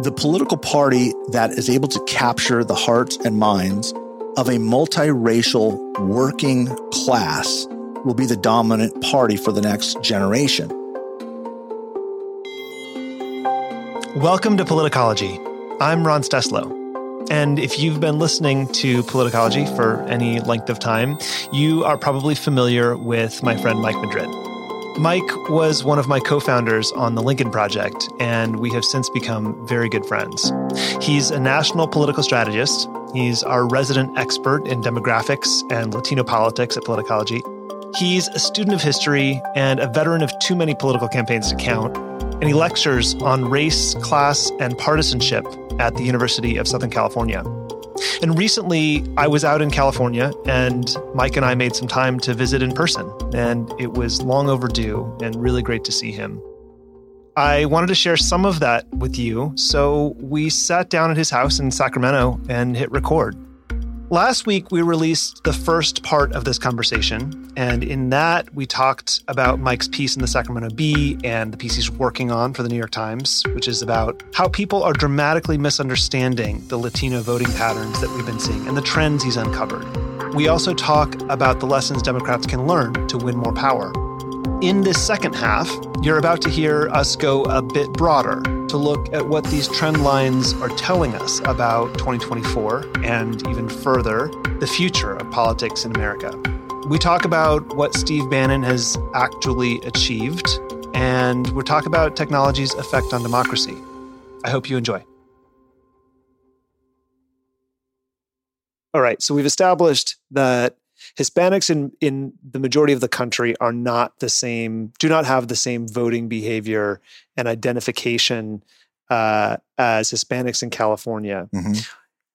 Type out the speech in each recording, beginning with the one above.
The political party that is able to capture the hearts and minds of a multiracial working class will be the dominant party for the next generation. Welcome to Politicology. I'm Ron Steslow. And if you've been listening to Politicology for any length of time, you are probably familiar with my friend Mike Madrid. Mike was one of my co founders on the Lincoln Project, and we have since become very good friends. He's a national political strategist. He's our resident expert in demographics and Latino politics at Politicology. He's a student of history and a veteran of too many political campaigns to count. And he lectures on race, class, and partisanship at the University of Southern California. And recently, I was out in California, and Mike and I made some time to visit in person, and it was long overdue and really great to see him. I wanted to share some of that with you, so we sat down at his house in Sacramento and hit record. Last week, we released the first part of this conversation. And in that, we talked about Mike's piece in the Sacramento Bee and the piece he's working on for the New York Times, which is about how people are dramatically misunderstanding the Latino voting patterns that we've been seeing and the trends he's uncovered. We also talk about the lessons Democrats can learn to win more power. In this second half, you're about to hear us go a bit broader to look at what these trend lines are telling us about 2024 and even further, the future of politics in America. We talk about what Steve Bannon has actually achieved, and we talk about technology's effect on democracy. I hope you enjoy. All right, so we've established that Hispanics in in the majority of the country are not the same, do not have the same voting behavior and identification uh, as Hispanics in California. Mm-hmm.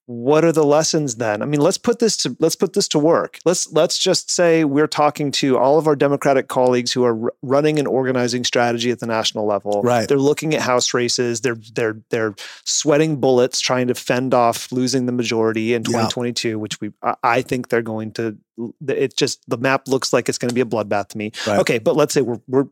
What are the lessons then? I mean, let's put this to let's put this to work. Let's let's just say we're talking to all of our Democratic colleagues who are r- running an organizing strategy at the national level. Right. They're looking at House races. They're they're they're sweating bullets trying to fend off losing the majority in 2022, yeah. which we I think they're going to. It just the map looks like it's going to be a bloodbath to me. Right. Okay, but let's say we're we're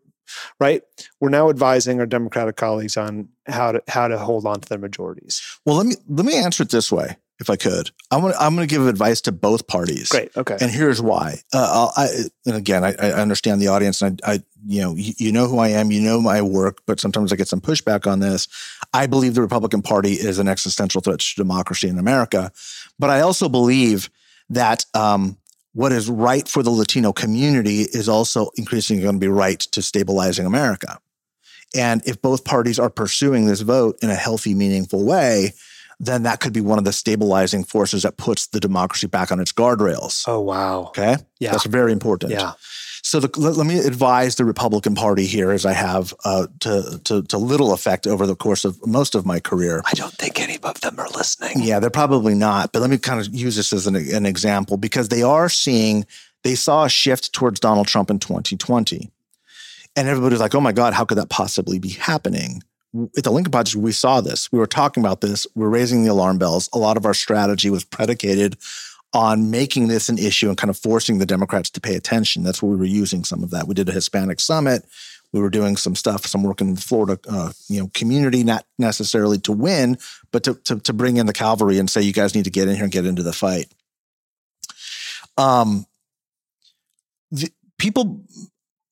right? We're now advising our Democratic colleagues on how to how to hold on to their majorities. Well, let me let me answer it this way, if I could. I'm gonna I'm gonna give advice to both parties. Great. Okay. And here's why. Uh, I, and again, I, I, understand the audience, and I, I you know you, you know who I am, you know my work, but sometimes I get some pushback on this. I believe the Republican Party is an existential threat to democracy in America, but I also believe that. Um, what is right for the Latino community is also increasingly going to be right to stabilizing America. And if both parties are pursuing this vote in a healthy, meaningful way, then that could be one of the stabilizing forces that puts the democracy back on its guardrails. Oh, wow. Okay. Yeah. That's very important. Yeah. So the, let, let, me advise the Republican Party here, as I have uh, to, to, to little effect over the course of most of my career. I don't think any of them are listening. Yeah, they're probably not. But let me kind of use this as an, an example because they are seeing they saw a shift towards Donald Trump in 2020, and everybody's like, "Oh my God, how could that possibly be happening?" At the Lincoln Project, we saw this. We were talking about this. We we're raising the alarm bells. A lot of our strategy was predicated on making this an issue and kind of forcing the Democrats to pay attention. That's where we were using some of that. We did a Hispanic summit. We were doing some stuff, some work in the Florida, uh, you know, community, not necessarily to win, but to, to, to bring in the cavalry and say, you guys need to get in here and get into the fight. Um, the, people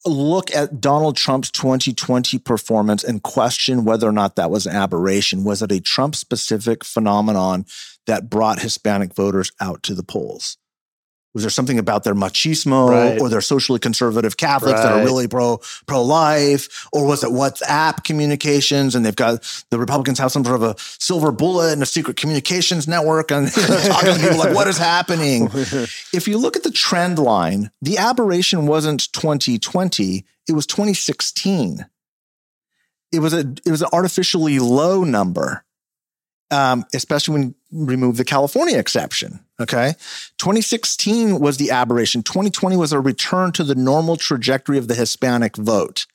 look at Donald Trump's 2020 performance and question whether or not that was an aberration. Was it a Trump specific phenomenon that brought Hispanic voters out to the polls? Was there something about their machismo right. or their socially conservative Catholics right. that are really pro pro life, or was it WhatsApp communications and they've got the Republicans have some sort of a silver bullet and a secret communications network and talking to people like what is happening? if you look at the trend line, the aberration wasn't 2020; it was 2016. It was a it was an artificially low number um, especially when you remove the California exception. Okay. 2016 was the aberration. 2020 was a return to the normal trajectory of the Hispanic vote.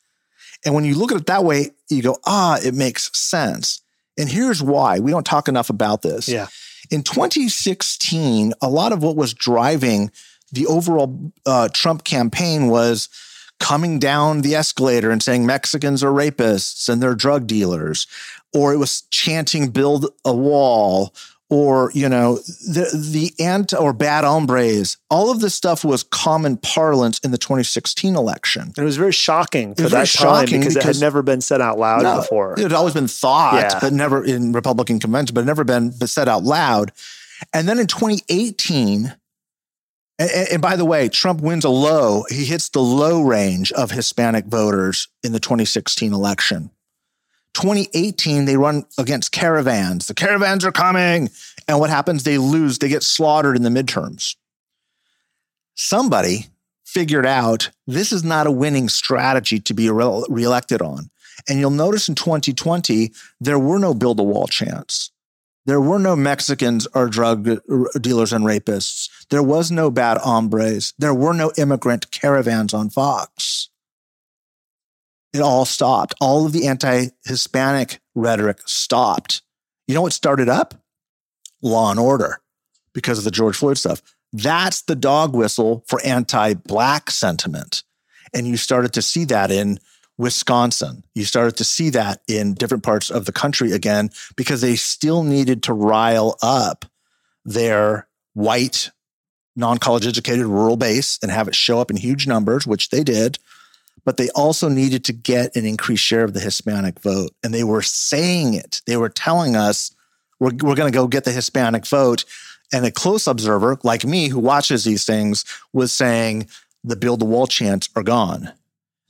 And when you look at it that way, you go, ah, it makes sense. And here's why. We don't talk enough about this. Yeah. In 2016, a lot of what was driving the overall uh, Trump campaign was coming down the escalator and saying Mexicans are rapists and they're drug dealers, or it was chanting build a wall, or you know the the ant or bad hombres. All of this stuff was common parlance in the 2016 election. And it was very shocking for that time shocking because, it had never been said out loud No, before. It had always been thought, Yeah. but never in Republican convention, but never been said out loud. And then in 2018, and, and by the way, Trump wins a low. He hits the low range of Hispanic voters in the 2016 election. 2018, they run against caravans. The caravans are coming. And what happens? They lose. They get slaughtered in the midterms. Somebody figured out this is not a winning strategy to be re- reelected on. And you'll notice in 2020, there were no build a wall chants. There were no Mexicans or drug dealers and rapists. There was no bad hombres. There were no immigrant caravans on Fox. It all stopped. All of the anti Hispanic rhetoric stopped. You know what started up? Law and order because of the George Floyd stuff. That's the dog whistle for anti black sentiment. And you started to see that in Wisconsin. You started to see that in different parts of the country again because they still needed to rile up their white, non college educated rural base and have it show up in huge numbers, which they did. But they also needed to get an increased share of the Hispanic vote. And they were saying it. They were telling us, we're, we're going to go get the Hispanic vote. And a close observer like me who watches these things was saying the build the wall chants are gone.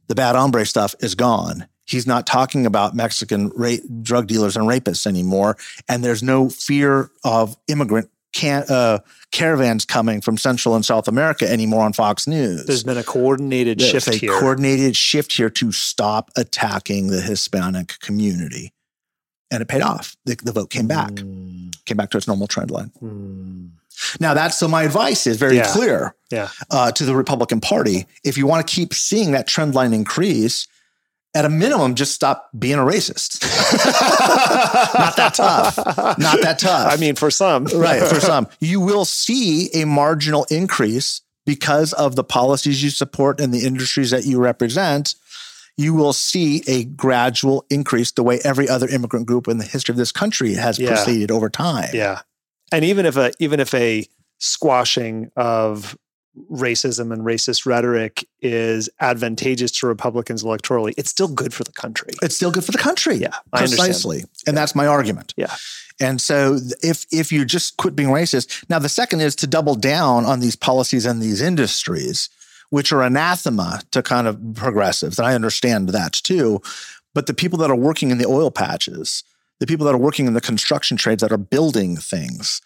The bad hombre stuff is gone. He's not talking about Mexican ra- drug dealers and rapists anymore. And there's no fear of immigrant can- uh, caravans coming from Central and South America anymore on Fox News. There's been a coordinated There's shift a here. coordinated shift here to stop attacking the Hispanic community. And it paid off. The, the vote came back, Mm, came back to its normal trend line. mm. Now, that's so my advice is very Yeah. clear Yeah. uh, to the Republican Party. If you want to keep seeing that trend line increase, at a minimum, just stop being a racist. Not that tough. Not that tough. I mean, for some, right for some you will see a marginal increase because of the policies you support and the industries that you represent you will see a gradual increase the way every other immigrant group in the history of this country has Yeah. proceeded over time Yeah. And even if a even if a squashing of racism and racist rhetoric is advantageous to Republicans electorally, it's still good for the country. it's still good for the country. Yeah, precisely. And that's my argument. Yeah. and so if if you just quit being racist now the second is to double down on these policies and these industries which are anathema to kind of progressives and i understand that too. But the people that are working in the oil patches the people that are working in the construction trades that are building things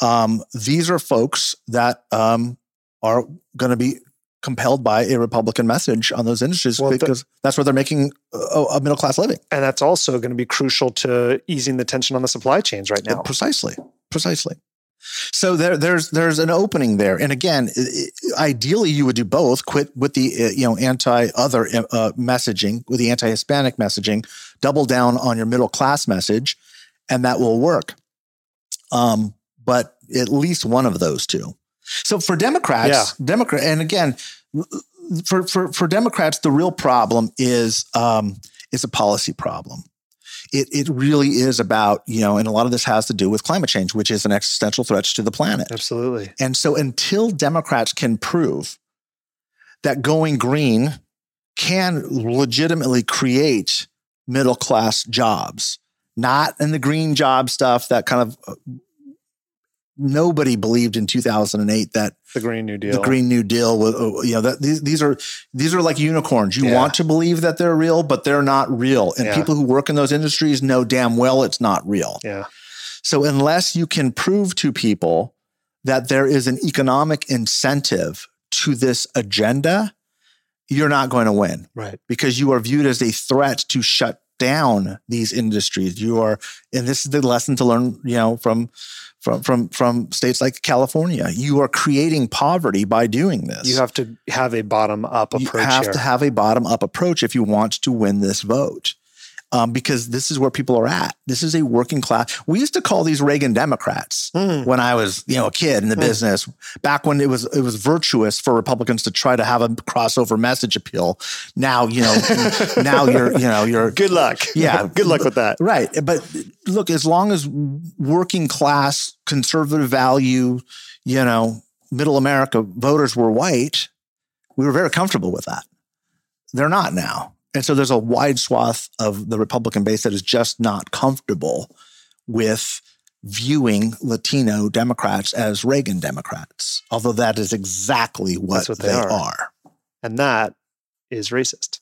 um, these are folks that um, are going to be compelled by a republican message on those industries Well, the- because that's where they're making a, a middle class living And that's also going to be crucial to easing the tension on the supply chains right now. Precisely, precisely. So there, there's there's an opening there, and again, ideally you would do both. Quit with the uh, you know anti other uh, messaging, with the anti Hispanic messaging. Double down on your middle class message, and that will work. Um, but at least one of those two. So for Democrats, Democrat, and again, for for for Democrats, the real problem is um, is a policy problem it, it really is about, you know, and a lot of this has to do with climate change, which is an existential threat to the planet. Absolutely. And so until Democrats can prove that going green can legitimately create middle class jobs, not in the green job stuff that kind of uh, nobody believed in 2008 that The Green New Deal. the Green New Deal. was, uh, You know, that these, these are these are like unicorns. You Yeah. want to believe that they're real, but they're not real. And Yeah. people who work in those industries know damn well it's not real. Yeah. So unless you can prove to people that there is an economic incentive to this agenda, you're not going to win Right. because you are viewed as a threat to shut down these industries. You are, and this is the lesson to learn, you know, from from from from states like California. You are creating poverty by doing this. You have to have a bottom up approach. You have here. to have a bottom up approach if you want to win this vote. Um, because this is where people are at. This is a working class. We used to call these Reagan Democrats Mm. when I was, you know, a kid in the Hmm. business. Back when it was it was virtuous for Republicans to try to have a crossover message appeal. Now, you know, now you're, you know, you're Good luck. Yeah. Good luck with that. Right. But look, as long as working class, conservative value, you know, middle America voters were white, we were very comfortable with that. They're not now. And so there's a wide swath of the Republican base that is just not comfortable with viewing Latino Democrats as Reagan Democrats, although that is exactly what, what they they are. are. And that is racist.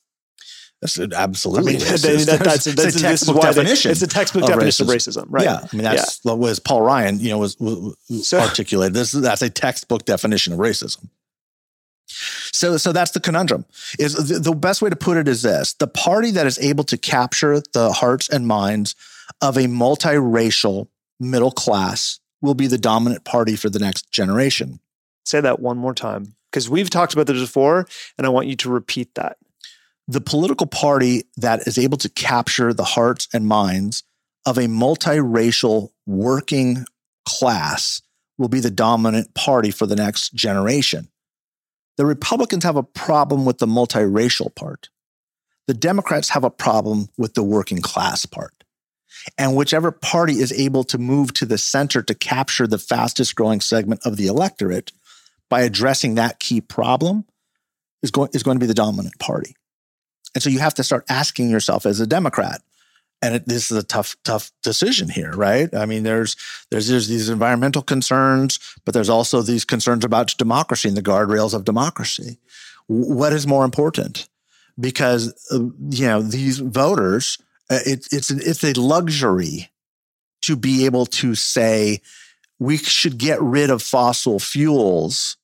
That's I absolutely. mean, that- that- that's, It's a that's, textbook they- definition. it's a textbook of definition racism. of racism, right? Yeah, I mean that's what was Paul Ryan, you know, was, was So- articulated. This is that's a textbook definition of racism. So, so that's the conundrum. Is the, the best way to put it is this: the party that is able to capture the hearts and minds of a multiracial middle class will be the dominant party for the next generation. Say that one more time because we've talked about this before, and I want you to repeat that. the political party that is able to capture the hearts and minds of a multiracial working class will be the dominant party for the next generation. The Republicans have a problem with the multiracial part. The Democrats have a problem with the working class part. And whichever party is able to move to the center to capture the fastest growing segment of the electorate by addressing that key problem is going, is going to be the dominant party. And so you have to start asking yourself as a Democrat, and it, this is a tough, tough decision here, right? I mean, there's, there's there's these environmental concerns, but there's also these concerns about democracy and the guardrails of democracy. What is more important? Because uh, you know these voters, uh, it, it's it's a luxury to be able to say we should get rid of fossil fuels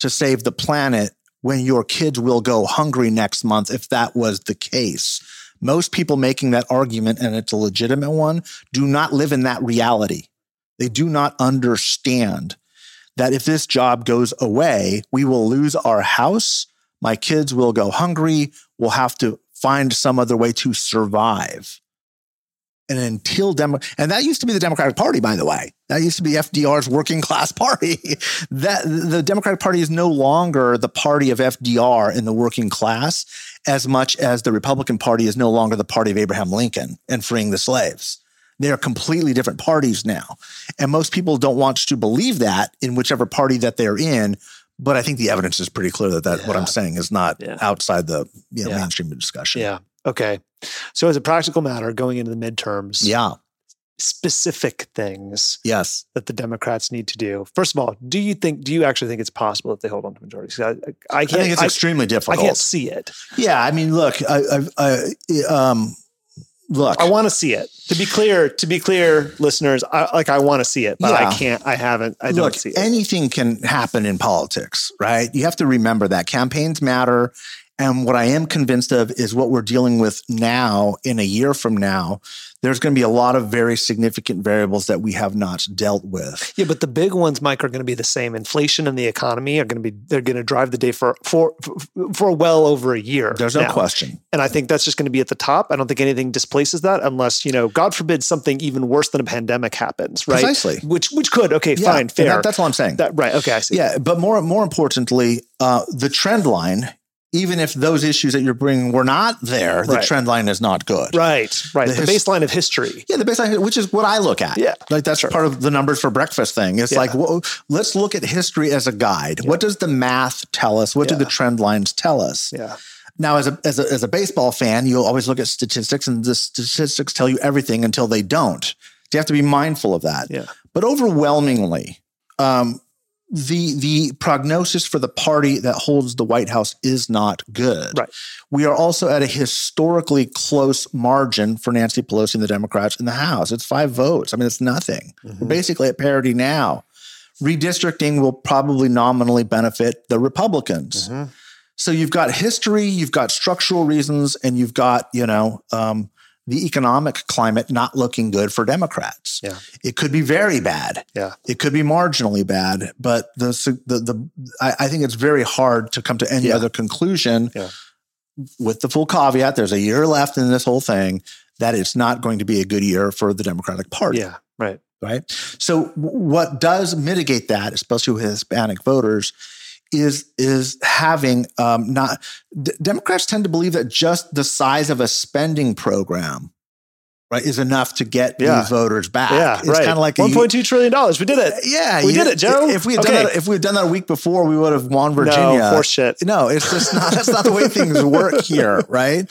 to save the planet when your kids will go hungry next month if that was the case. Most people making that argument, and it's a legitimate one, do not live in that reality. They do not understand that if this job goes away, we will lose our house. My kids will go hungry. We'll have to find some other way to survive. And until Demo, and that used to be the Democratic Party, by the way. That used to be FDR's working class party. that the Democratic Party is no longer the party of FDR in the working class, as much as the Republican Party is no longer the party of Abraham Lincoln and freeing the slaves. They are completely different parties now. And most people don't want to believe that in whichever party that they're in. But I think the evidence is pretty clear that, that what I'm saying is not Yeah. outside the you know, Yeah. mainstream discussion. Yeah. Okay. So, as a practical matter, going into the midterms, Yeah. specific things Yes. that the Democrats need to do. First of all, do you think? Do you actually think it's possible that they hold on to majority? 'Cause I, I I can't. think it's I, extremely difficult. I can't see it. Yeah. I mean, look, I, um, look, I want to see it. To be clear, to be clear, listeners, I, like I want to see it, but Yeah. I can't. I haven't. I don't see it. anything can happen in politics, right? You have to remember that campaigns matter. And what I am convinced of is what we're dealing with now in a year from now. There's going to be a lot of very significant variables that we have not dealt with. Yeah, but the big ones, Mike, are going to be the same. Inflation and the economy are going to be they're going to drive the day for for for, well over a year. There's no now. question. And I think that's just going to be at the top. I don't think anything displaces that unless, you know, God forbid something even worse than a pandemic happens, right? Precisely. Which which could, okay, Yeah, fine, fair. that- that's all I'm saying. That- right. Okay, I see. Yeah, but more more importantly, uh, the trend line. Even if those issues that you're bringing were not there, the Right. trend line is not good. Right, right. The The, his- baseline of history. Yeah, the baseline, which is what I look at. Yeah, like that's sure. part of the numbers for breakfast thing. It's Yeah. like, well, let's look at history as a guide. What does the math tell us? What do the trend lines tell us? Yeah. Now, as a, as a as a baseball fan, you'll always look at statistics, and the statistics tell you everything until they don't. So you have to be mindful of that. Yeah. But overwhelmingly, um, the the prognosis for the party that holds the White House is not good. Right. We are also at a historically close margin for Nancy Pelosi and the Democrats in the House. It's five votes. I mean, it's nothing. Mm-hmm. We're basically at parity now. Redistricting will probably nominally benefit the Republicans. Mhm. So you've got history, you've got structural reasons, and you've got you know um, the economic climate not looking good for Democrats. Yeah. It could be very bad. Yeah. It could be marginally bad, but the the the I, I think it's very hard to come to any Yeah. other conclusion. Yeah. With the full caveat, there's a year left in this whole thing that it's not going to be a good year for the Democratic Party. Yeah, right. Right. So what does mitigate that, especially with Hispanic voters, is is having um, not D- Democrats tend to believe that just the size of a spending program right, is enough to get Yeah. these voters back. Yeah, it's right. kind of like one point two trillion dollars. We did it. Yeah, We you- did it, Joe. If we had Okay. done that, if we had done that a week before, we would have won Virginia. No, shit. No, it's just not. That's not the way things work here, right?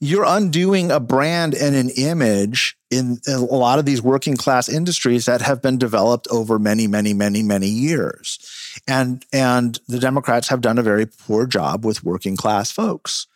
You're undoing a brand and an image in a lot of these working class industries that have been developed over many, many, many, many years, and and the Democrats have done a very poor job with working class folks.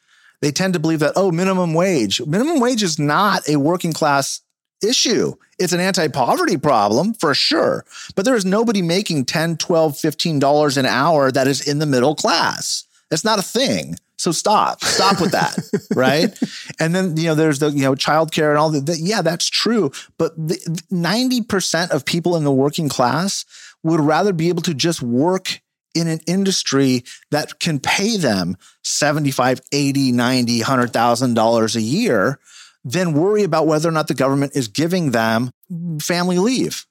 They tend to believe that oh, minimum wage, minimum wage is not a working class issue. It's an anti-poverty problem for sure. But there is nobody making 10, 12, 15 dollars an hour that is in the middle class. It's not a thing. So stop. Stop with that. right? And then, you know, there's the, you know, childcare and all that. Yeah, that's true. But the, 90% of people in the working class would rather be able to just work in an industry that can pay them 75, 80, 90, 100,000 dollars a year than worry about whether or not the government is giving them family leave.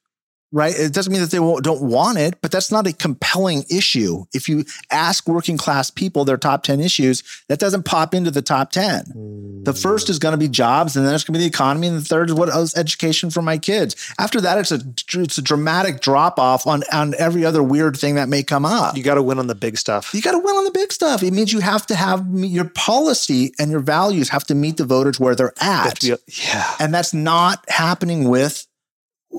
Right? It doesn't mean that they won't, don't want it, but that's not a compelling issue. If you ask working class people their top 10 issues, that doesn't pop into the top 10. The mm. first is going to be jobs, and then it's going to be the economy, and the third is what is education for my kids. After that, it's a it's a dramatic drop off on on every other weird thing that may come up. You got to win on the big stuff. You got to win on the big stuff. It means you have to have your policy and your values have to meet the voters where they're at, You have to be- yeah. and that's not happening with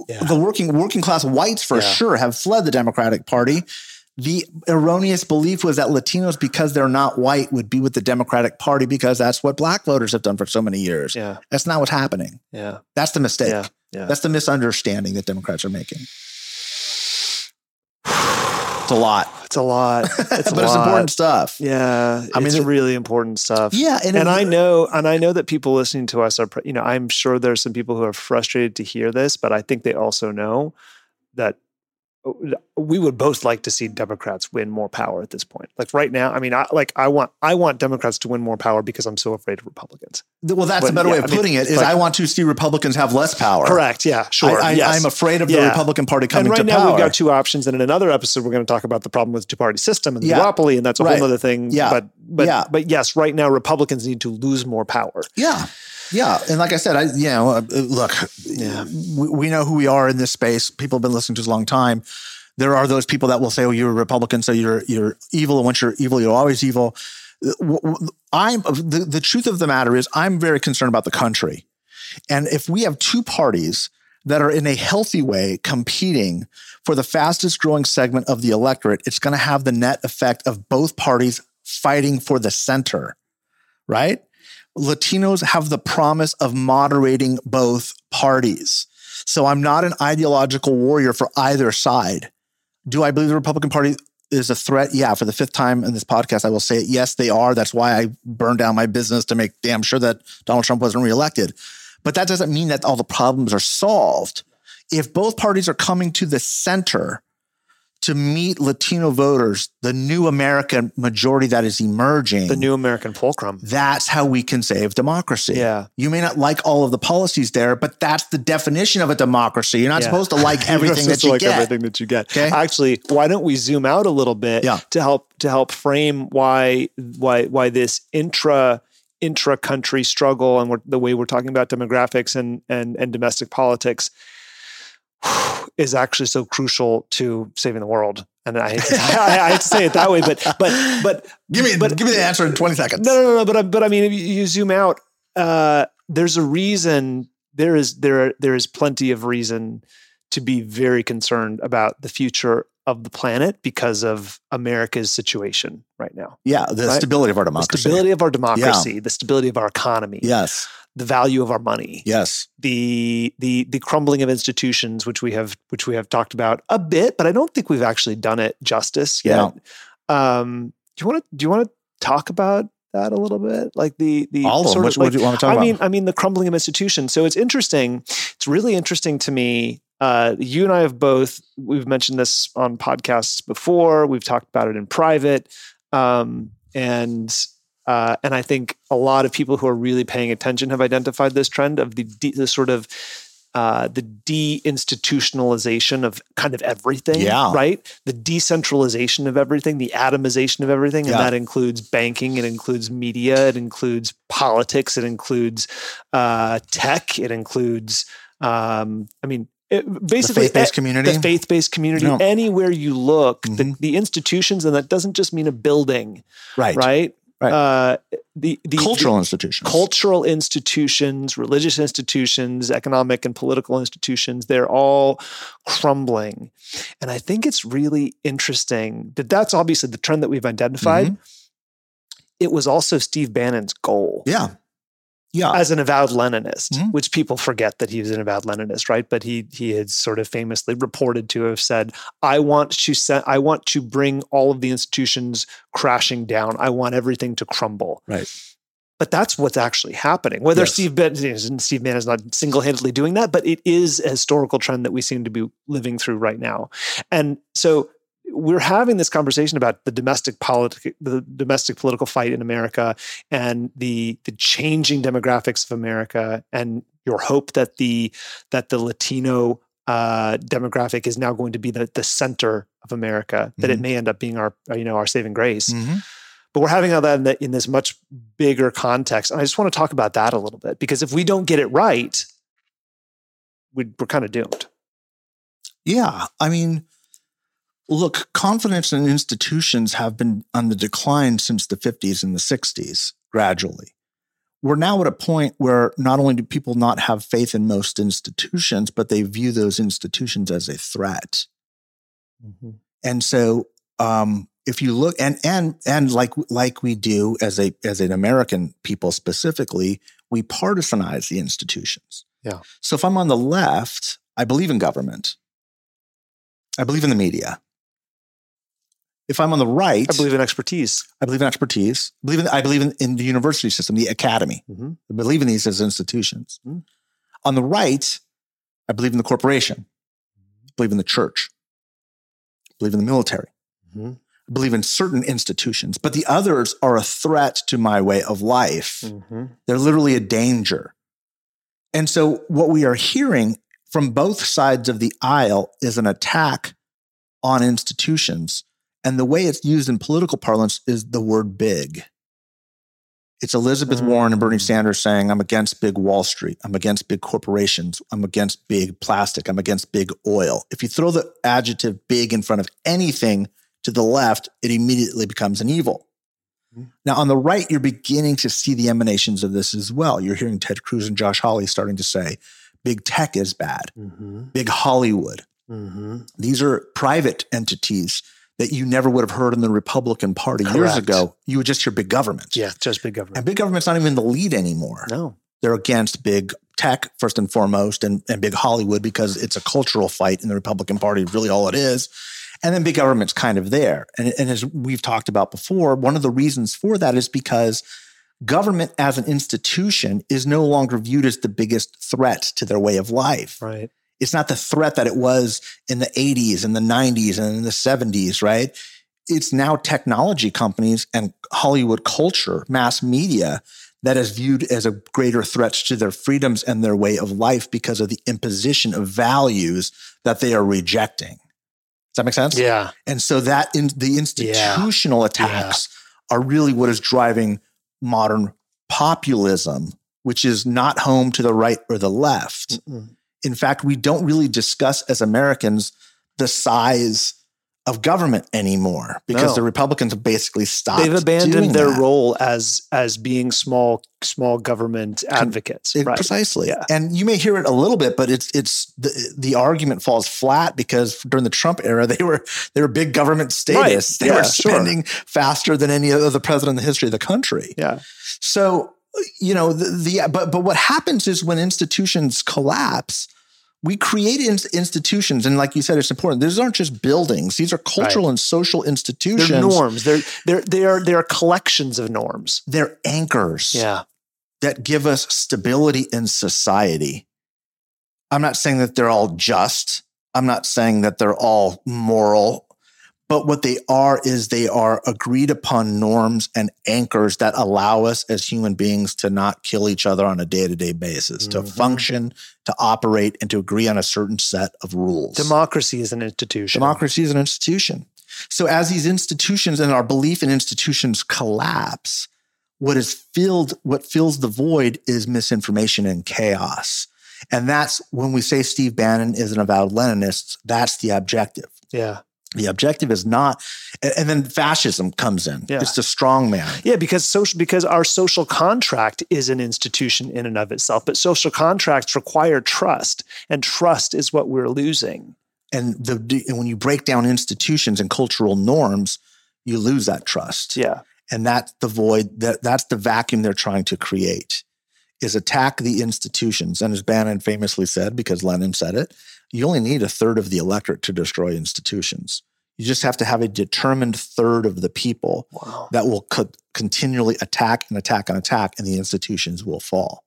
Yeah. the working working class whites for Yeah. sure have fled the Democratic Party. The erroneous belief was that Latinos, because they're not white, would be with the Democratic Party because that's what black voters have done for so many years. Yeah. That's not what's happening. Yeah. That's the mistake. Yeah. Yeah. That's the misunderstanding that Democrats are making. It's a lot, It's a lot. It's a but it's important stuff. Yeah. I mean, it's it- really important stuff. Yeah, and, and it- I know, and I know that people listening to us are, you know, I'm sure there's some people who are frustrated to hear this, but I think they also know that we would both like to see Democrats win more power at this point. Like right now, I mean, I like I want I want Democrats to win more power because I'm so afraid of Republicans. well, that's but a better yeah, way of I mean, putting it. Is like- I want to see Republicans have less power. Correct. Yeah. Sure. I, yes. am afraid of the Yeah. Republican Party coming. and right to now power. we've got two options, and in another episode we're going to talk about the problem with the two-party system and the Yeah. duopoly, and that's a Right. whole other thing. Yeah. But but Yeah. but yes, right now Republicans need to lose more power. Yeah. Yeah. And like I said, I, you know, uh, look, Yeah. we, we know who we are in this space. People have been listening to us a long time. There are those people that will say, oh, you're a Republican, so you're, you're evil. And once you're evil, you're always evil. Uh, I'm the, the truth of the matter is I'm very concerned about the country. And if we have two parties that are in a healthy way competing for the fastest growing segment of the electorate, it's going to have the net effect of both parties fighting for the center, right? Latinos have the promise of moderating both parties. So I'm not an ideological warrior for either side. Do I believe the Republican Party is a threat? Yeah, for the fifth time in this podcast, I will say it. Yes, they are. That's why I burned down my business to make damn sure that Donald Trump wasn't reelected. But that doesn't mean that all the problems are solved. If both parties are coming to the center to meet Latino voters, the new American majority that is emerging, The new American fulcrum. that's how we can save democracy. Yeah. You may not like all of the policies there, but that's the definition of a democracy. You're not Yeah. supposed to like everything that you like get. everything that you get. Okay. Actually, why don't we zoom out a little bit Yeah. to help to help frame why why why this intra intra country struggle and the way we're talking about demographics and and and domestic politics is actually so crucial to saving the world. And I hate to, I, I hate to say it that way, but but but Give me, But- give me the answer in 20 seconds. no, no, no. But I, but I mean, if you, you zoom out, uh, there's a reason. There is there there is plenty of reason to be very concerned about the future of the planet because of America's situation right now. Yeah, the Right? stability of our democracy. The stability of our democracy, the stability of our economy, Yes, the value of our money, yes. the the the crumbling of institutions, which we have which we have talked about a bit, but I don't think we've actually done it justice yet. Um, do you want to do you want to talk about that a little bit, like the the All of them. Which like, what do you want to talk I about? mean, I mean the crumbling of institutions. So it's interesting. It's really interesting to me. Uh, you and I have both. We've mentioned this on podcasts before. We've talked about it in private, um, and uh, and I think a lot of people who are really paying attention have identified this trend of the, de- the sort of uh, the deinstitutionalization of kind of everything, Yeah. right? The decentralization of everything, the atomization of everything, and Yeah. that includes banking, it includes media, it includes politics, it includes uh, tech, it includes, um, I mean, it, The basically faith-based e- community. the faith-based community Yeah. anywhere you look the, Mhm. the institutions and that doesn't just mean a building right. right Right. uh the, the Cultural the institutions. cultural institutions religious institutions economic and political institutions they're all crumbling and i think it's really interesting that that's obviously the trend that we've identified it was also steve bannon's goal Yeah. Yeah. as an avowed Leninist, Mhm. which people forget that he was an avowed Leninist, right? But he he had sort of famously reported to have said, "I want to send, I want to bring all of the institutions crashing down. I want everything to crumble." Right. But that's what's actually happening. Whether Yes. Steve Bannon, Steve Mann is not single handedly doing that, but it is a historical trend that we seem to be living through right now. And so we're having this conversation about the domestic politic, the domestic political fight in America, and the the changing demographics of America, and your hope that the that the Latino uh, demographic is now going to be the the center of America. That it Mhm. may end up being our you know our saving grace Mhm. but we're having all that in, the, in this much bigger context. And I just want to talk about that a little bit because if we don't get it right, we, we're kind of doomed. Yeah. I mean, look, confidence in institutions have been on the decline since the 50s and the 60s, gradually. We're now at a point where not only do people not have faith in most institutions, but they view those institutions as a threat. And so, um, if you look and and and like like we do as a as an American people specifically, we partisanize the institutions. Yeah. So if I'm on the left, I believe in government. I believe in the media. If I'm on the right, I believe in expertise. I believe in expertise. I believe in, I believe in, in the university system, the academy. Mhm. I believe in these as institutions. Mhm. On the right, I believe in the corporation. I believe in the church. I believe in the military. Mhm. I believe in certain institutions, but the others are a threat to my way of life. Mhm. They're literally a danger. And so, what we are hearing from both sides of the aisle is an attack on institutions. And the way it's used in political parlance is the word big. It's Elizabeth Mm. Warren and Bernie Sanders saying, I'm against big Wall Street. I'm against big corporations. I'm against big plastic. I'm against big oil. If you throw the adjective big in front of anything to the left, it immediately becomes an evil. Mm. Now, on the right, you're beginning to see the emanations of this as well. You're hearing Ted Cruz and Josh Hawley starting to say, big tech is bad, Mhm. big Hollywood. Mhm. These are private entities that you never would have heard in the Republican Party years ago. You would just hear big government. Yeah, just big government. And big government's not even the lead anymore. no. They're against big tech, first and foremost, and, and big Hollywood because it's a cultural fight in the Republican Party, really all it is. And then big government's kind of there. And, and as we've talked about before, one of the reasons for that is because government as an institution is no longer viewed as the biggest threat to their way of life Right. It's not the threat that it was in the 80s and the 90s and in the 70s, right? It's now technology companies and Hollywood culture, mass media that is viewed as a greater threat to their freedoms and their way of life because of the imposition of values that they are rejecting. Does that make sense? Yeah. And so that in the institutional attacks are really what is driving modern populism, which is not home to the right or the left Mm-mm. In fact, we don't really discuss as Americans the size of government anymore because No. the Republicans have basically stopped. They've abandoned their that. role as as being small small government advocates. It- right. Precisely, Yeah. and you may hear it a little bit, but it's it's the the argument falls flat because during the Trump era they were they were big government status. They Yeah, were sure. spending faster than any other president in the history of the country. Yeah. So, you know, the, the but but what happens is when institutions collapse, we create in- institutions, and like you said, it's important. These aren't just buildings; these are cultural and social institutions. They're norms. They're they're they are they are collections of norms. They're anchors Yeah. that give us stability in society. I'm not saying that they're all just. I'm not saying that they're all moral, but what they are is they are agreed upon norms and anchors that allow us as human beings to not kill each other on a day-to-day basis mm-hmm. to function to operate and to agree on a certain set of rules. Democracy is an institution. Democracy is an institution. So as these institutions and our belief in institutions collapse what is filled what fills the void is misinformation and chaos. And that's when we say steve bannon is an avowed leninist that's the objective. Yeah the objective is not and then fascism comes in. Yeah. it's the strong man. Yeah because social because our social contract is an institution in and of itself but social contracts require trust and trust is what we're losing. And the and when you break down institutions and cultural norms you lose that trust. Yeah. And that's the void that that's the vacuum they're trying to create is attack the institutions. And as bannon famously said because lenin said it you only need a third of the electorate to destroy institutions. You just have to have a determined third of the people wow. that will co- continually attack and attack and attack, and the institutions will fall.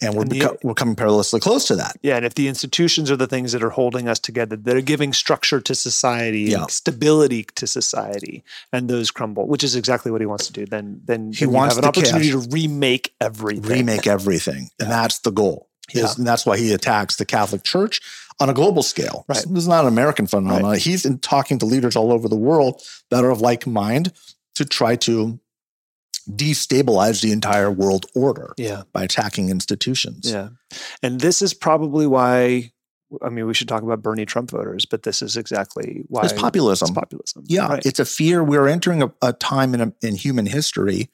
And we're, and the, beco- we're coming perilously close to that. Yeah. And if the institutions are the things that are holding us together, that are giving structure to society, yeah. stability to society, and those crumble, which is exactly what he wants to do, then, then, he then wants have an opportunity chaos. to remake everything. Remake everything. And yeah. that's the goal. Yeah. Is, and that's why he attacks the Catholic Church on a global scale. Right. This is not an American phenomenon. Right. He's in talking to leaders all over the world that are of like mind to try to destabilize the entire world order yeah. by attacking institutions. Yeah. And this is probably why I mean, we should talk about Bernie Trump voters, but this is exactly why it's populism. It's populism. Yeah, right. it's a fear. We're entering a, a time in, a, in human history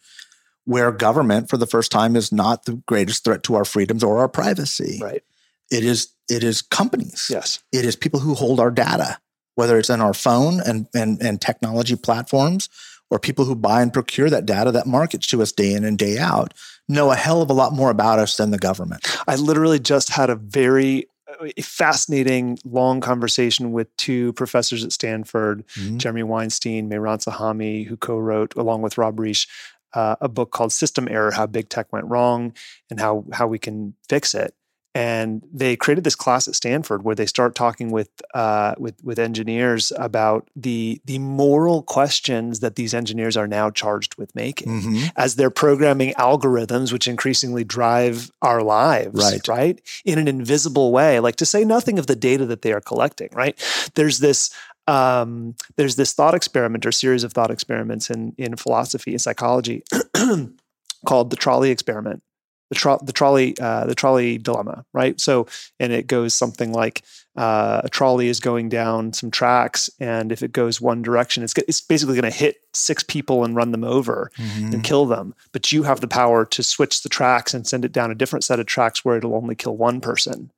where government, for the first time, is not the greatest threat to our freedoms or our privacy. Right. It is it is companies. Yes. It is people who hold our data, whether it's in our phone and and, and technology platforms or people who buy and procure that data that markets to us day in and day out know a hell of a lot more about us than the government. I literally just had a very uh, fascinating long conversation with two professors at Stanford, mm-hmm. Jeremy Weinstein, Mehran Sahami, who co-wrote along with Rob Reich uh, a book called System Error: How Big Tech Went Wrong and How How We Can Fix It and they created this class at Stanford where they start talking with uh, with with engineers about the the moral questions that these engineers are now charged with making mm-hmm. as they're programming algorithms which increasingly drive our lives right. right? In an invisible way like to say nothing of the data that they are collecting right? There's this um, there's this thought experiment or series of thought experiments in in philosophy and psychology called the trolley experiment the, tro- the trolley uh, the trolley dilemma, right? So, and it goes something like uh, a trolley is going down some tracks, and if it goes one direction, it's it's basically going to hit six people and run them over mm-hmm. and kill them. But you have the power to switch the tracks and send it down a different set of tracks where it'll only kill one person.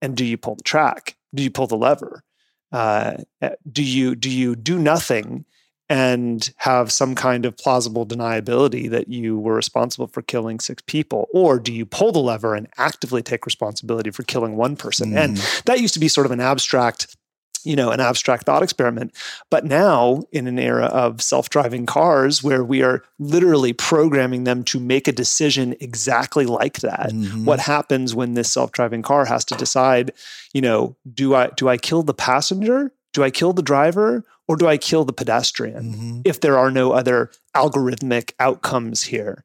And do you pull the track? Do you pull the lever? Uh, eh, do you do you do nothing and have some kind of plausible deniability that you were responsible for killing six people? Or do you pull the lever and actively take responsibility for killing one person? Mm. And that used to be sort of an abstract you know an abstract thought experiment but now in an era of self-driving cars where we are literally programming them to make a decision exactly like that mm-hmm. what happens when this self-driving car has to decide you know do i do i kill the passenger do I kill the driver or do I kill the pedestrian mm-hmm. if there are no other algorithmic outcomes here?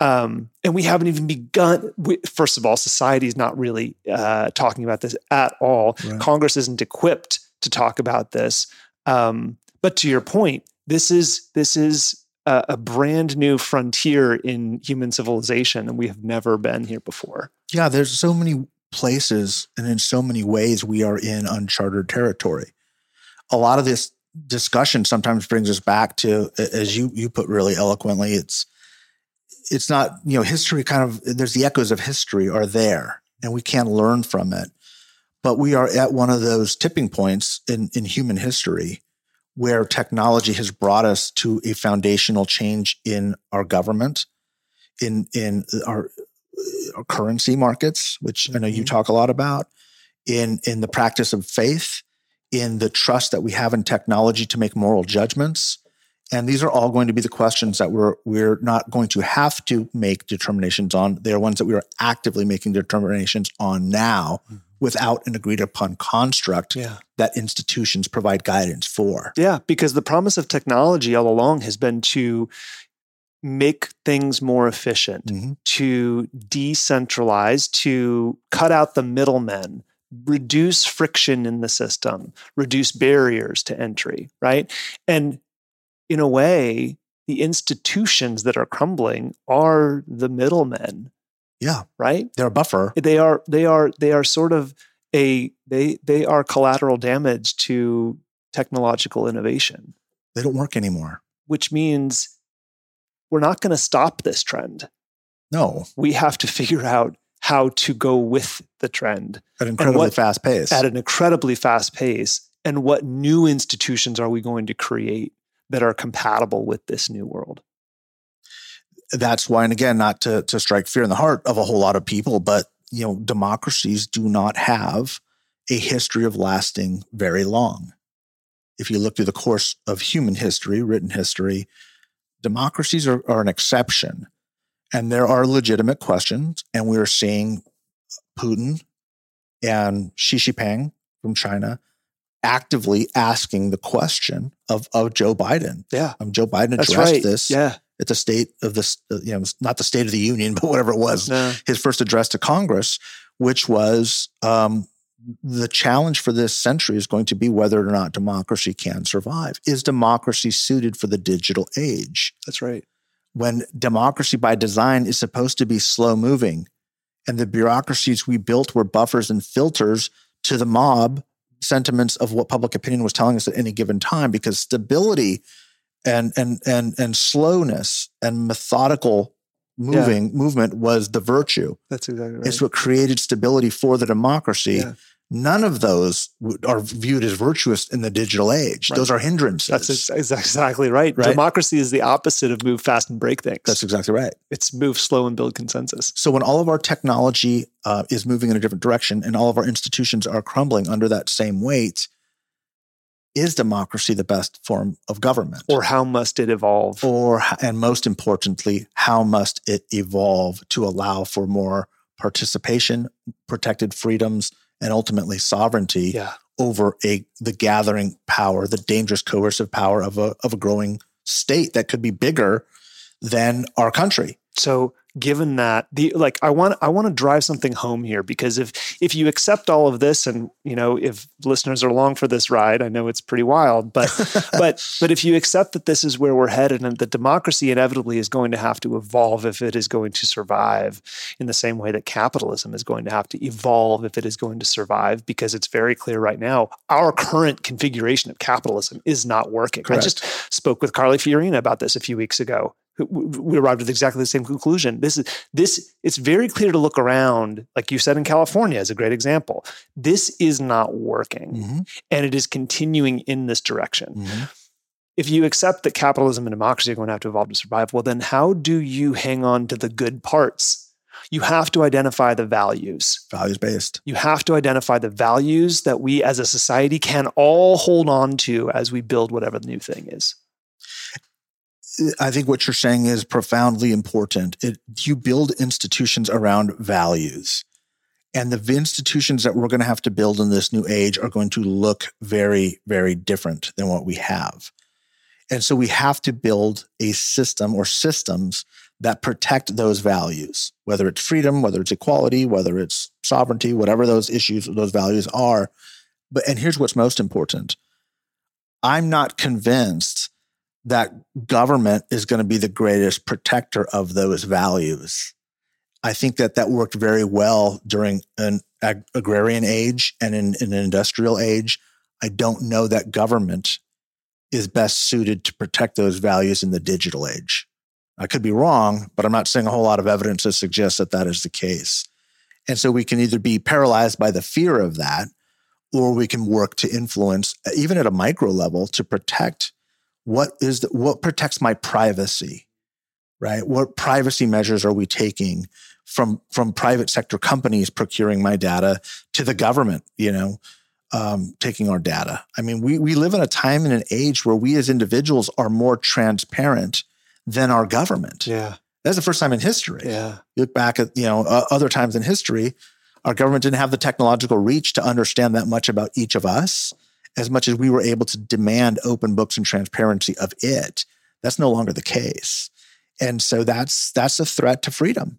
Um, and we haven't even begun. We, first of all, society is not really uh, talking about this at all. Right. Congress isn't equipped to talk about this. Um, but to your point, this is this is a, a, brand new frontier in human civilization, and we have never been here before. Yeah, there's so many places, and in so many ways, we are in uncharted territory a lot of this discussion sometimes brings us back to, as you you put really eloquently, it's it's not you know history kind of there's the echoes of history are there and we can learn from it but we are at one of those tipping points in, in human history where technology has brought us to a foundational change in our government in in our, our currency markets which mm-hmm. i know you mm-hmm. talk a lot about in in the practice of faith in the trust that we have in technology to make moral judgments. And these are all going to be the questions that we're we're not going to have to make determinations on. They are ones that we are actively making determinations on now, mm-hmm. without an agreed upon construct Yeah. that institutions provide guidance for. Yeah, because the promise of technology all along has been to make things more efficient, Mhm. to decentralize, to cut out the middlemen, reduce friction in the system, reduce barriers to entry, right? And in a way, the institutions that are crumbling are the middlemen, Yeah, right? they're a buffer. They are they are they are sort of a they they are collateral damage to technological innovation They don't work anymore. which means we're not going to stop this trend. No, We have to figure out how to go with the trend at an incredibly what- fast pace. at an incredibly fast pace. And what new institutions are we going to create that are compatible with this new world? That's why, and again, not to to strike fear in the heart of a whole lot of people, but you know, democracies do not have a history of lasting very long. If you look through the course of human history, written history, democracies are, are an exception. And there are legitimate questions. And we are seeing Putin and Xi Jinping from China actively asking the question of, of Joe Biden. Yeah, Um, Joe Biden addressed right. this Yeah, at the state of this, you know, not the State of the Union, but whatever it was, no, his first address to Congress, which was um, the challenge for this century is going to be whether or not democracy can survive. Is democracy suited for the digital age? that's right. When democracy by design is supposed to be slow moving, and the bureaucracies we built were buffers and filters to the mob sentiments of what public opinion was telling us at any given time, because stability and and and and slowness and methodical moving movement was the virtue. That's exactly right. It's what created stability for the democracy. Yeah. None of those are viewed as virtuous in the digital age. Right. Those are hindrances. That's ex- ex- exactly right. Right. Democracy is the opposite of move fast and break things. That's exactly right. it's move slow and build consensus. So when all of our technology uh, is moving in a different direction and all of our institutions are crumbling under that same weight, is democracy the best form of government? Or how must it evolve? or and most importantly how must it evolve to allow for more participation protected freedoms and ultimately sovereignty yeah. over a the gathering power the dangerous coercive power of a of a growing state that could be bigger than our country So given that the like I want I want to drive something home here because if if you accept all of this and you know if listeners are along for this ride I know it's pretty wild but but but if you accept that this is where we're headed and that democracy inevitably is going to have to evolve if it is going to survive in the same way that capitalism is going to have to evolve if it is going to survive because it's very clear right now our current configuration of capitalism is not working. Correct. I just spoke with Carly Fiorina about this a few weeks ago. We arrived at exactly the same conclusion. This is this. It's very clear to look around, like you said in California, as a great example. This is not working, Mhm, and it is continuing in this direction mhm. if you accept that capitalism and democracy are going to have to evolve to survive, well, then how do you hang on to the good parts? You have to identify the values. values based You have to identify the values that we as a society can all hold on to as we build whatever the new thing is. I think what you're saying is profoundly important. It, you build institutions around values. And the institutions that we're going to have to build in this new age are going to look very, very different than what we have. And so we have to build a system or systems that protect those values, whether it's freedom, whether it's equality, whether it's sovereignty, whatever those issues, those values are. But, and here's what's most important I'm not convinced that government is going to be the greatest protector of those values. I think that that worked very well during an ag- agrarian age and in, in an industrial age. I don't know that government is best suited to protect those values in the digital age. I could be wrong, but I'm not seeing a whole lot of evidence that suggests that that is the case. And so we can either be paralyzed by the fear of that, or we can work to influence, even at a micro level, to protect what is the, what protects my privacy, right? What privacy measures are we taking from from private sector companies procuring my data to the government, you know, um, taking our data? I mean, we we live in a time and an age where we as individuals are more transparent than our government. Yeah. That's the first time in history Yeah. you look back at you know uh, other times in history Our government didn't have the technological reach to understand that much about each of us as much as we were able to demand open books and transparency of it. That's no longer the case. And so that's that's a threat to freedom.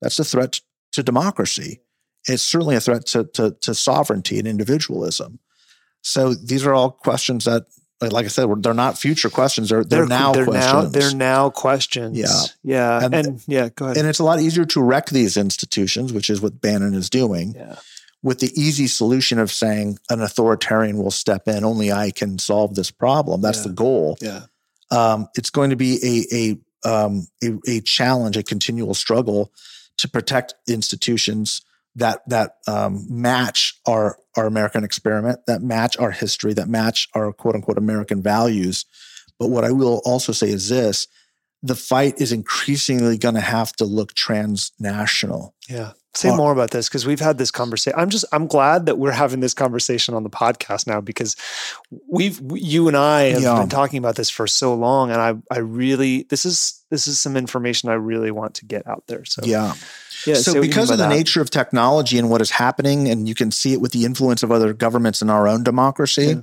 That's a threat to democracy. It's certainly a threat to, to, to sovereignty and individualism. So these are all questions that like I said, they're not future questions. They're they're, they're now they're questions. Now, they're now questions. Yeah, yeah, and, and, yeah. Go ahead. And it's a lot easier to wreck these institutions, which is what Bannon is doing. Yeah. With the easy solution of saying an authoritarian will step in, only I can solve this problem. That's yeah. the goal. Yeah. Um, it's going to be a a, um, a a challenge, a continual struggle to protect institutions that that um, match our our American experiment, that match our history, that match our quote unquote American values. But what I will also say is this: the fight is increasingly going to have to look transnational. Yeah. Say more about this because we've had this conversation. I'm just I'm glad that we're having this conversation on the podcast now because we've you and I have yeah. been talking about this for so long, and I I really this is this is some information I really want to get out there. So yeah. Yeah, so because of the that. nature of technology and what is happening, and you can see it with the influence of other governments in our own democracy, yeah.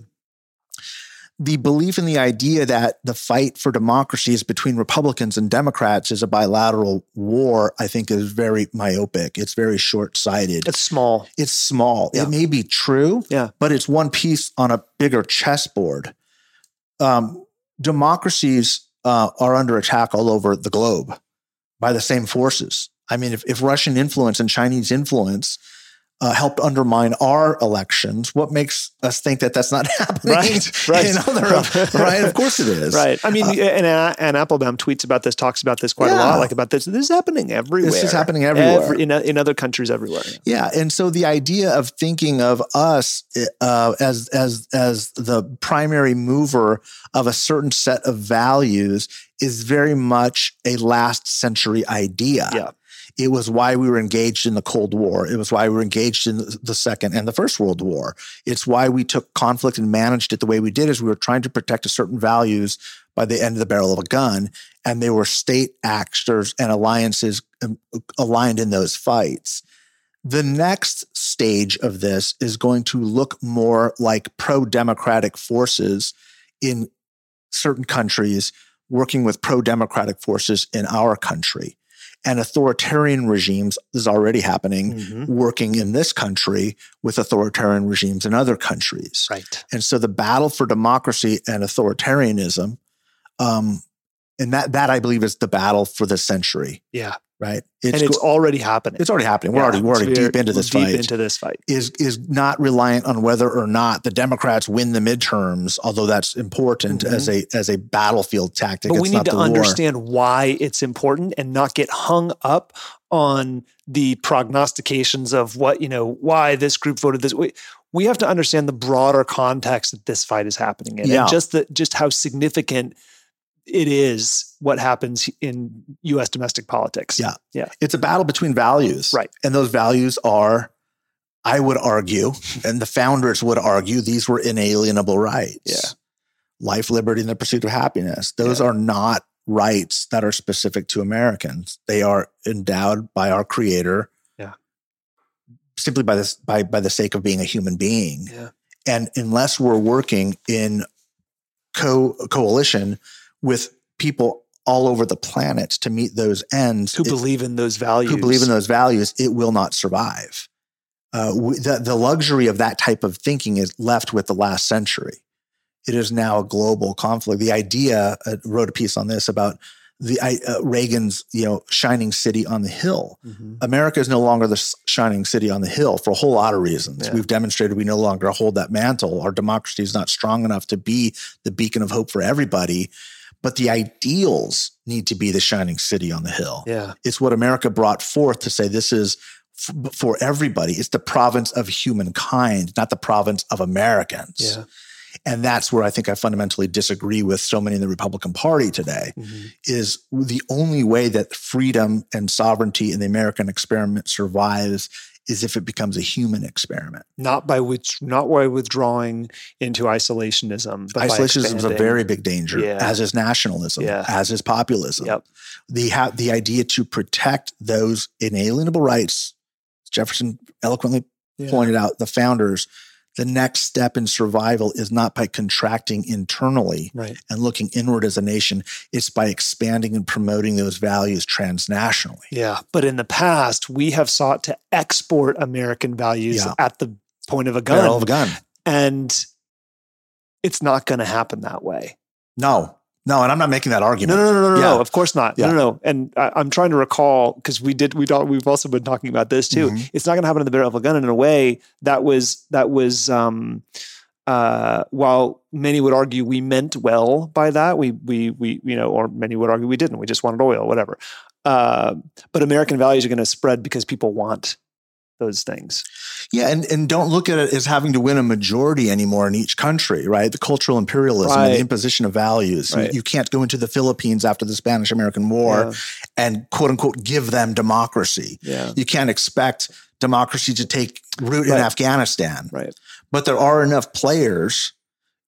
The belief in the idea that the fight for democracy is between Republicans and Democrats is a bilateral war, I think is very myopic. It's very short sighted. It's small. It's small. Yeah. It may be true, yeah. but it's one piece on a bigger chessboard. Um, democracies uh, are under attack all over the globe by the same forces. I mean, if, if Russian influence and Chinese influence uh, helped undermine our elections, what makes us think that that's not happening? Right, right, in other, right. Of course it is. Right. I mean, uh, and and Applebaum tweets about this, talks about this quite yeah. a lot, like about this. This is happening everywhere. This is happening everywhere Every, in in other countries everywhere. Yeah, and so the idea of thinking of us uh, as as as the primary mover of a certain set of values is very much a last century idea. Yeah. It was why we were engaged in the Cold War. It was why we were engaged in the Second and the First World War. It's why we took conflict and managed it the way we did, is we were trying to protect certain values by the end of the barrel of a gun. And they were state actors and alliances um, aligned in those fights. The next stage of this is going to look more like pro democratic forces in certain countries working with pro democratic forces in our country and authoritarian regimes is already happening mm-hmm. working in this country with authoritarian regimes in other countries. Right. And so the battle for democracy and authoritarianism um, and that that i believe is the battle for the century. Yeah right? It's and it's go- already happening. It's already happening. We're yeah, already we're already deep into this deep fight. into this fight is is not reliant on whether or not the Democrats win the midterms, although that's important mm-hmm. as a as a battlefield tactic. But it's we need to understand why it's important and not get hung up on the prognostications of what you know why this group voted this way. We have to understand the broader context that this fight is happening in, yeah. and just the just how significant it is what happens in US domestic politics. Yeah. Yeah. It's a battle between values. Right. And those values are, I would argue, and the founders would argue, these were inalienable rights. Yeah. Life, liberty, and the pursuit of happiness. Those yeah. are not rights that are specific to Americans. They are endowed by our creator. Yeah. Simply by this by by the sake of being a human being. Yeah. And unless we're working in co coalition with people all over the planet to meet those ends who it, believe in those values who believe in those values it will not survive uh, we, the, the luxury of that type of thinking is left with the last century it is now a global conflict the idea uh, wrote a piece on this about the uh, Reagan's you know shining city on the hill. Mm-hmm. America is no longer the shining city on the hill for a whole lot of reasons. Yeah. We've demonstrated we no longer hold that mantle. Our democracy is not strong enough to be the beacon of hope for everybody but the ideals need to be the shining city on the hill. Yeah. It's what America brought forth to say this is f- for everybody. It's the province of humankind, not the province of Americans. Yeah. And that's where I think I fundamentally disagree with so many in the Republican Party today mm-hmm. is the only way that freedom and sovereignty in the American experiment survives is if it becomes a human experiment. Not by which, not by withdrawing into isolationism. But isolationism is a very big danger, yeah. as is nationalism, yeah. as is populism. Yep. The ha- the idea to protect those inalienable rights Jefferson eloquently Yeah. pointed out, the founders, the next step in survival is not by contracting internally Right. and looking inward as a nation, it's by expanding and promoting those values transnationally. Yeah. But in the past, we have sought to export American values Yeah. at the point of a gun. Barrel of a gun. And it's not going to happen that way. No, no, and I'm not making that argument. no, no, no, no, Yeah. no. Of course not. Yeah. No, no, no. And I, I'm trying to recall because we did. We don't. We've also been talking about this too. Mhm. It's not going to happen in the barrel of a gun. In a way, that was that was. um uh, while many would argue we meant well by that, we we we you know, or many would argue we didn't. We just wanted oil, whatever. Uh, but American values are going to spread because people want those things. Yeah, and, and don't look at it as having to win a majority anymore in each country, right? The cultural imperialism and the imposition of values. You- Right. You, can't go into the Philippines after the Spanish American War and quote unquote give them democracy. Yeah. You can't expect democracy to take root in Afghanistan. Right. But there are enough players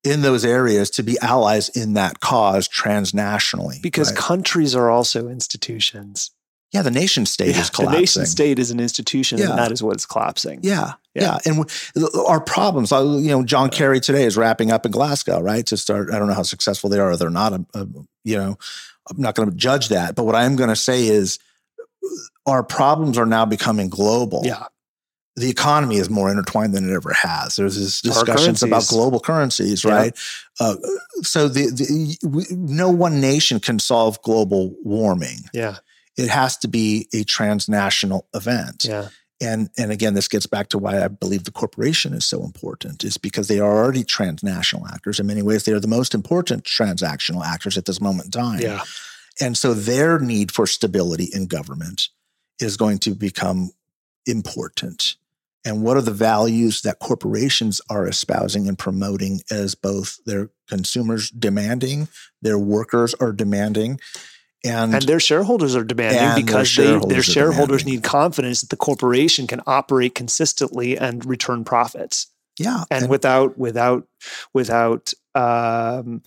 in those areas to be allies in that cause transnationally. Because right? countries are also institutions. Yeah, the nation state Yeah, is the nation state is an institution, Yeah. and that is what's collapsing. Yeah, Yeah. yeah, and w- our problems. uh, You know, John Kerry today is wrapping up in Glasgow, right? To start, I don't know how successful they are or they're not. I'm, I'm- you know, I'm not going to judge that. But what I am going to say is, our problems are now becoming global. Yeah. the economy is more intertwined than it ever has. There's this discussions about global currencies, Yeah. right? Uh, so the, the we, no one nation can solve global warming. Yeah. It has to be a transnational event. Yeah. And and again, this gets back to why I believe the corporation is so important, is because they are already transnational actors. In many ways, they are the most important transactional actors at this moment in time. Yeah. And so their need for stability in government is going to become important. And what are the values that corporations are espousing and promoting as both their consumers demanding, their workers are demanding, and, And their shareholders are demanding And their because they, their shareholders need confidence that the corporation can operate consistently and return profits. yeah, And, without without without um,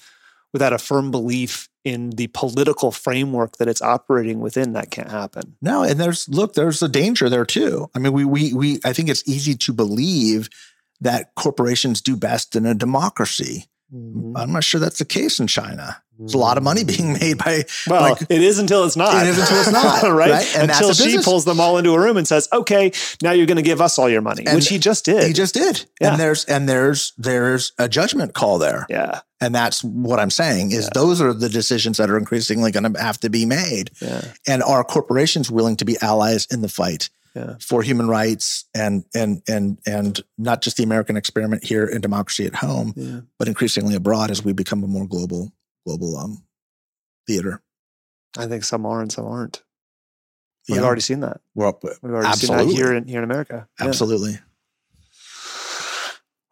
without a firm belief in the political framework that it's operating within, that can't happen. No, and there's look, there's a danger there too. I mean, we we we I think it's easy to believe that corporations do best in a democracy. Mm-hmm. I'm not sure that's the case in China. There's a lot of money being made by Well, like- it is until it's not. It is until it's not, right? right? And until Xi pulls them all into a room and says, "Okay, now you're going to give us all your money," And which he just did. he just did. Yeah. And there's and there's there's a judgment call there. yeah, And that's what I'm saying is Yeah. those are the decisions that are increasingly going to have to be made. yeah, And are corporations willing to be allies in the fight yeah. for human rights and and and and not just the American experiment here in democracy at home, yeah. but increasingly abroad as we become a more global global um theater. I think some are and some aren't. We've Yeah. already seen that. We're up, We've already Absolutely. seen that here in here in America. Absolutely.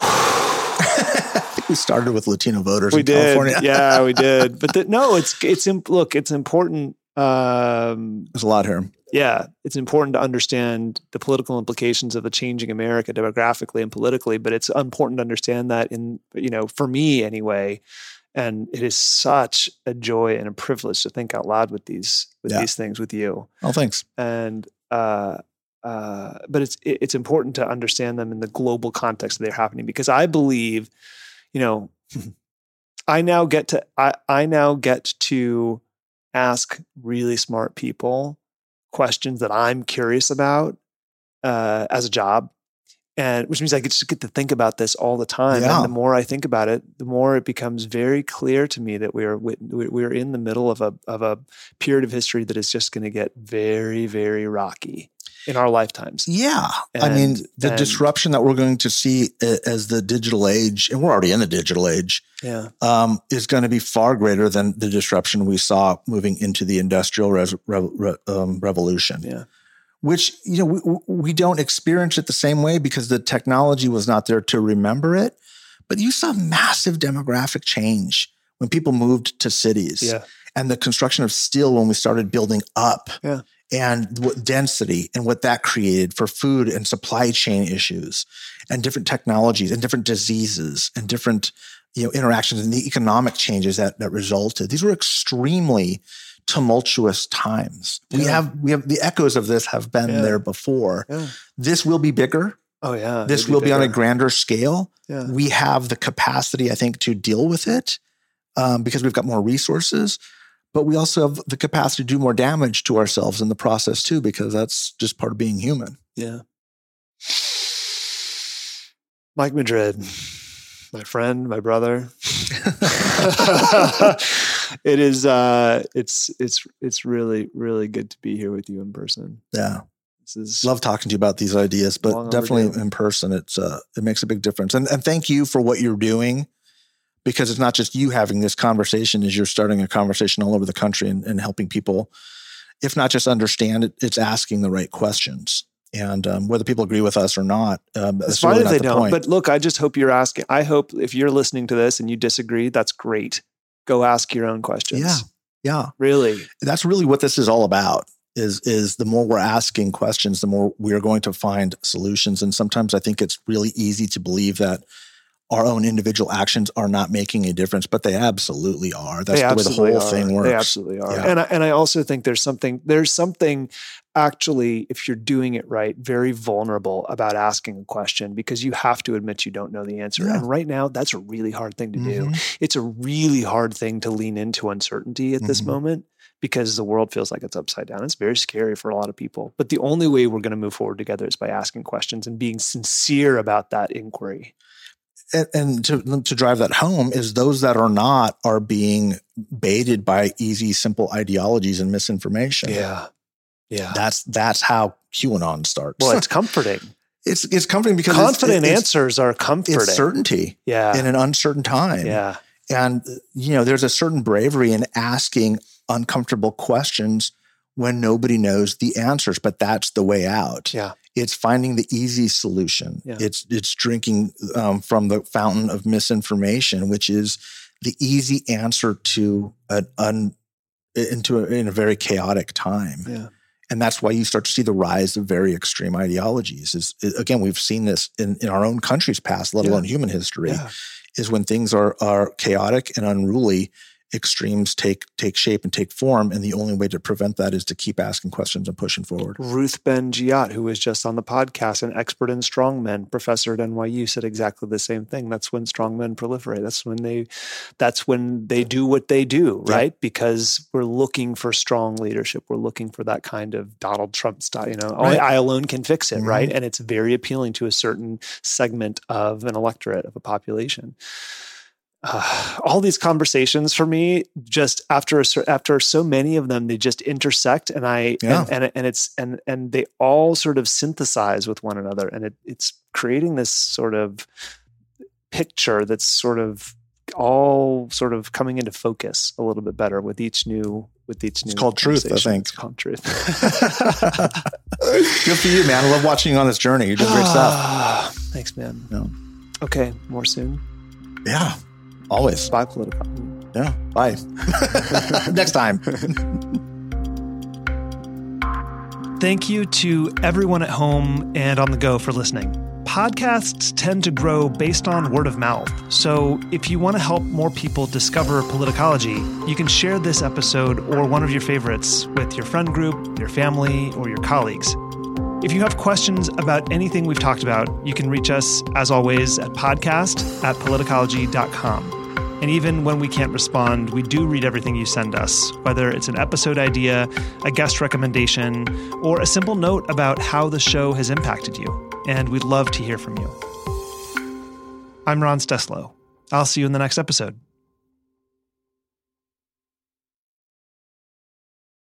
I we started with Latino voters we in did. California. yeah, we did. But the, no, it's it's look, it's important. Um, There's a lot here. Yeah, it's important to understand the political implications of a changing America demographically and politically. But it's important to understand that in you know, for me anyway. And it is such a joy and a privilege to think out loud with these with Yeah. these things with you. Oh, thanks. and uh, uh, but it's it's important to understand them in the global context that they're happening because I believe, you know, I now get to I I now get to ask really smart people questions that I'm curious about uh, as a job. And which means I just get to think about this all the time. Yeah. And the more I think about it, the more it becomes very clear to me that we are we- we're in the middle of a of a period of history that is just going to get very very rocky in our lifetimes. Yeah. I mean, the and- disruption that we're going to see as the digital age, and we're already in the digital age, Yeah, um, is going to be far greater than the disruption we saw moving into the industrial res- re- re- um, revolution. yeah, Which you know we, we don't experience it the same way because the technology was not there to remember it. But you saw massive demographic change when people moved to cities yeah, and the construction of steel when we started building up Yeah. And what density and what that created for food and supply chain issues and different technologies and different diseases and different you know interactions and the economic changes that that resulted these were extremely tumultuous times. We have we have the echoes of this have been Yeah. there before. Yeah. This will be bigger. Oh yeah. This will be on a grander scale. Yeah. We have the capacity, I think, to deal with it um, because we've got more resources. But we also have the capacity to do more damage to ourselves in the process too, because that's just part of being human. Yeah. Mike Madrid, my friend, my brother. it is uh it's it's it's really really good to be here with you in person. Yeah. This is love talking to you about these ideas, but definitely overdue. in person, it's uh, it makes a big difference. And and thank you for what you're doing, because it's not just you having this conversation; is you're starting a conversation all over the country and, and helping people, if not just understand it, it's asking the right questions. And um, whether people agree with us or not, um, it's that's fine really if they the don't. point. But look, I just hope you're asking. I hope if you're listening to this and you disagree, that's great. Go ask your own questions. Yeah. yeah, Really. that's really what this is all about is is the more we're asking questions the more we're going to find solutions and sometimes i think it's really easy to believe that our own individual actions are not making a difference but they absolutely are that's they the way the absolutely whole are. thing works They absolutely are. Yeah. And I, and I also think there's something there's something actually if you're doing it right very vulnerable about asking a question because you have to admit you don't know the answer. Yeah. And right now that's a really hard thing to do. Mhm. It's a really hard thing to lean into uncertainty at this Mhm. moment because the world feels like it's upside down. It's very scary for a lot of people. But the only way we're going to move forward together is by asking questions and being sincere about that inquiry. And, and to, to drive that home is those that are not are being baited by easy simple ideologies and misinformation Yeah. Yeah. that's that's how qanon starts well, it's comforting. it's it's comforting because Confident it's, answers are comforting. it's certainty yeah. in an uncertain time yeah. And, you know, there's a certain bravery in asking uncomfortable questions when nobody knows the answers, but that's the way out. Yeah. It's finding the easy solution. Yeah. It's, it's drinking um, from the fountain of misinformation, which is the easy answer to an un, into a, in a very chaotic time. Yeah. And that's why you start to see the rise of very extreme ideologies. Is is- again, we've seen this in, in our own country's past, let Yeah. alone human history is when things are are chaotic and unruly extremes take take shape and take form and the only way to prevent that is to keep asking questions and pushing forward Ruth Ben-Ghiat, who was just on the podcast, an expert in strongmen, professor at NYU, said exactly the same thing. That's when strongmen proliferate. That's when they, that's when they do what they do, Yeah. right? Because we're looking for strong leadership. We're looking for that kind of Donald Trump style. You know, Right. I alone can fix it, Mhm. right? And it's very appealing to a certain segment of an electorate of a population. Uh, all these conversations for me just after a, after so many of them they just intersect and i Yeah. and, and and it's and and they all sort of synthesize with one another and it, it's creating this sort of picture that's sort of all sort of coming into focus a little bit better with each new with each new It's called truth, I think. it's called truth. Good for you man. I love watching you on this journey. You're doing great stuff. Thanks man. Yeah. okay more soon. Yeah always bye political yeah bye next time Thank you to everyone at home and on the go for listening. Podcasts tend to grow based on word of mouth. So if you want to help more people discover politicology, you can share this episode or one of your favorites with your friend group, your family, or your colleagues. If you have questions about anything we've talked about, you can reach us, as always, at podcast at politicology.com. And even when we can't respond, we do read everything you send us, whether it's an episode idea, a guest recommendation, or a simple note about how the show has impacted you. And we'd love to hear from you. I'm Ron Steslow. I'll see you in the next episode.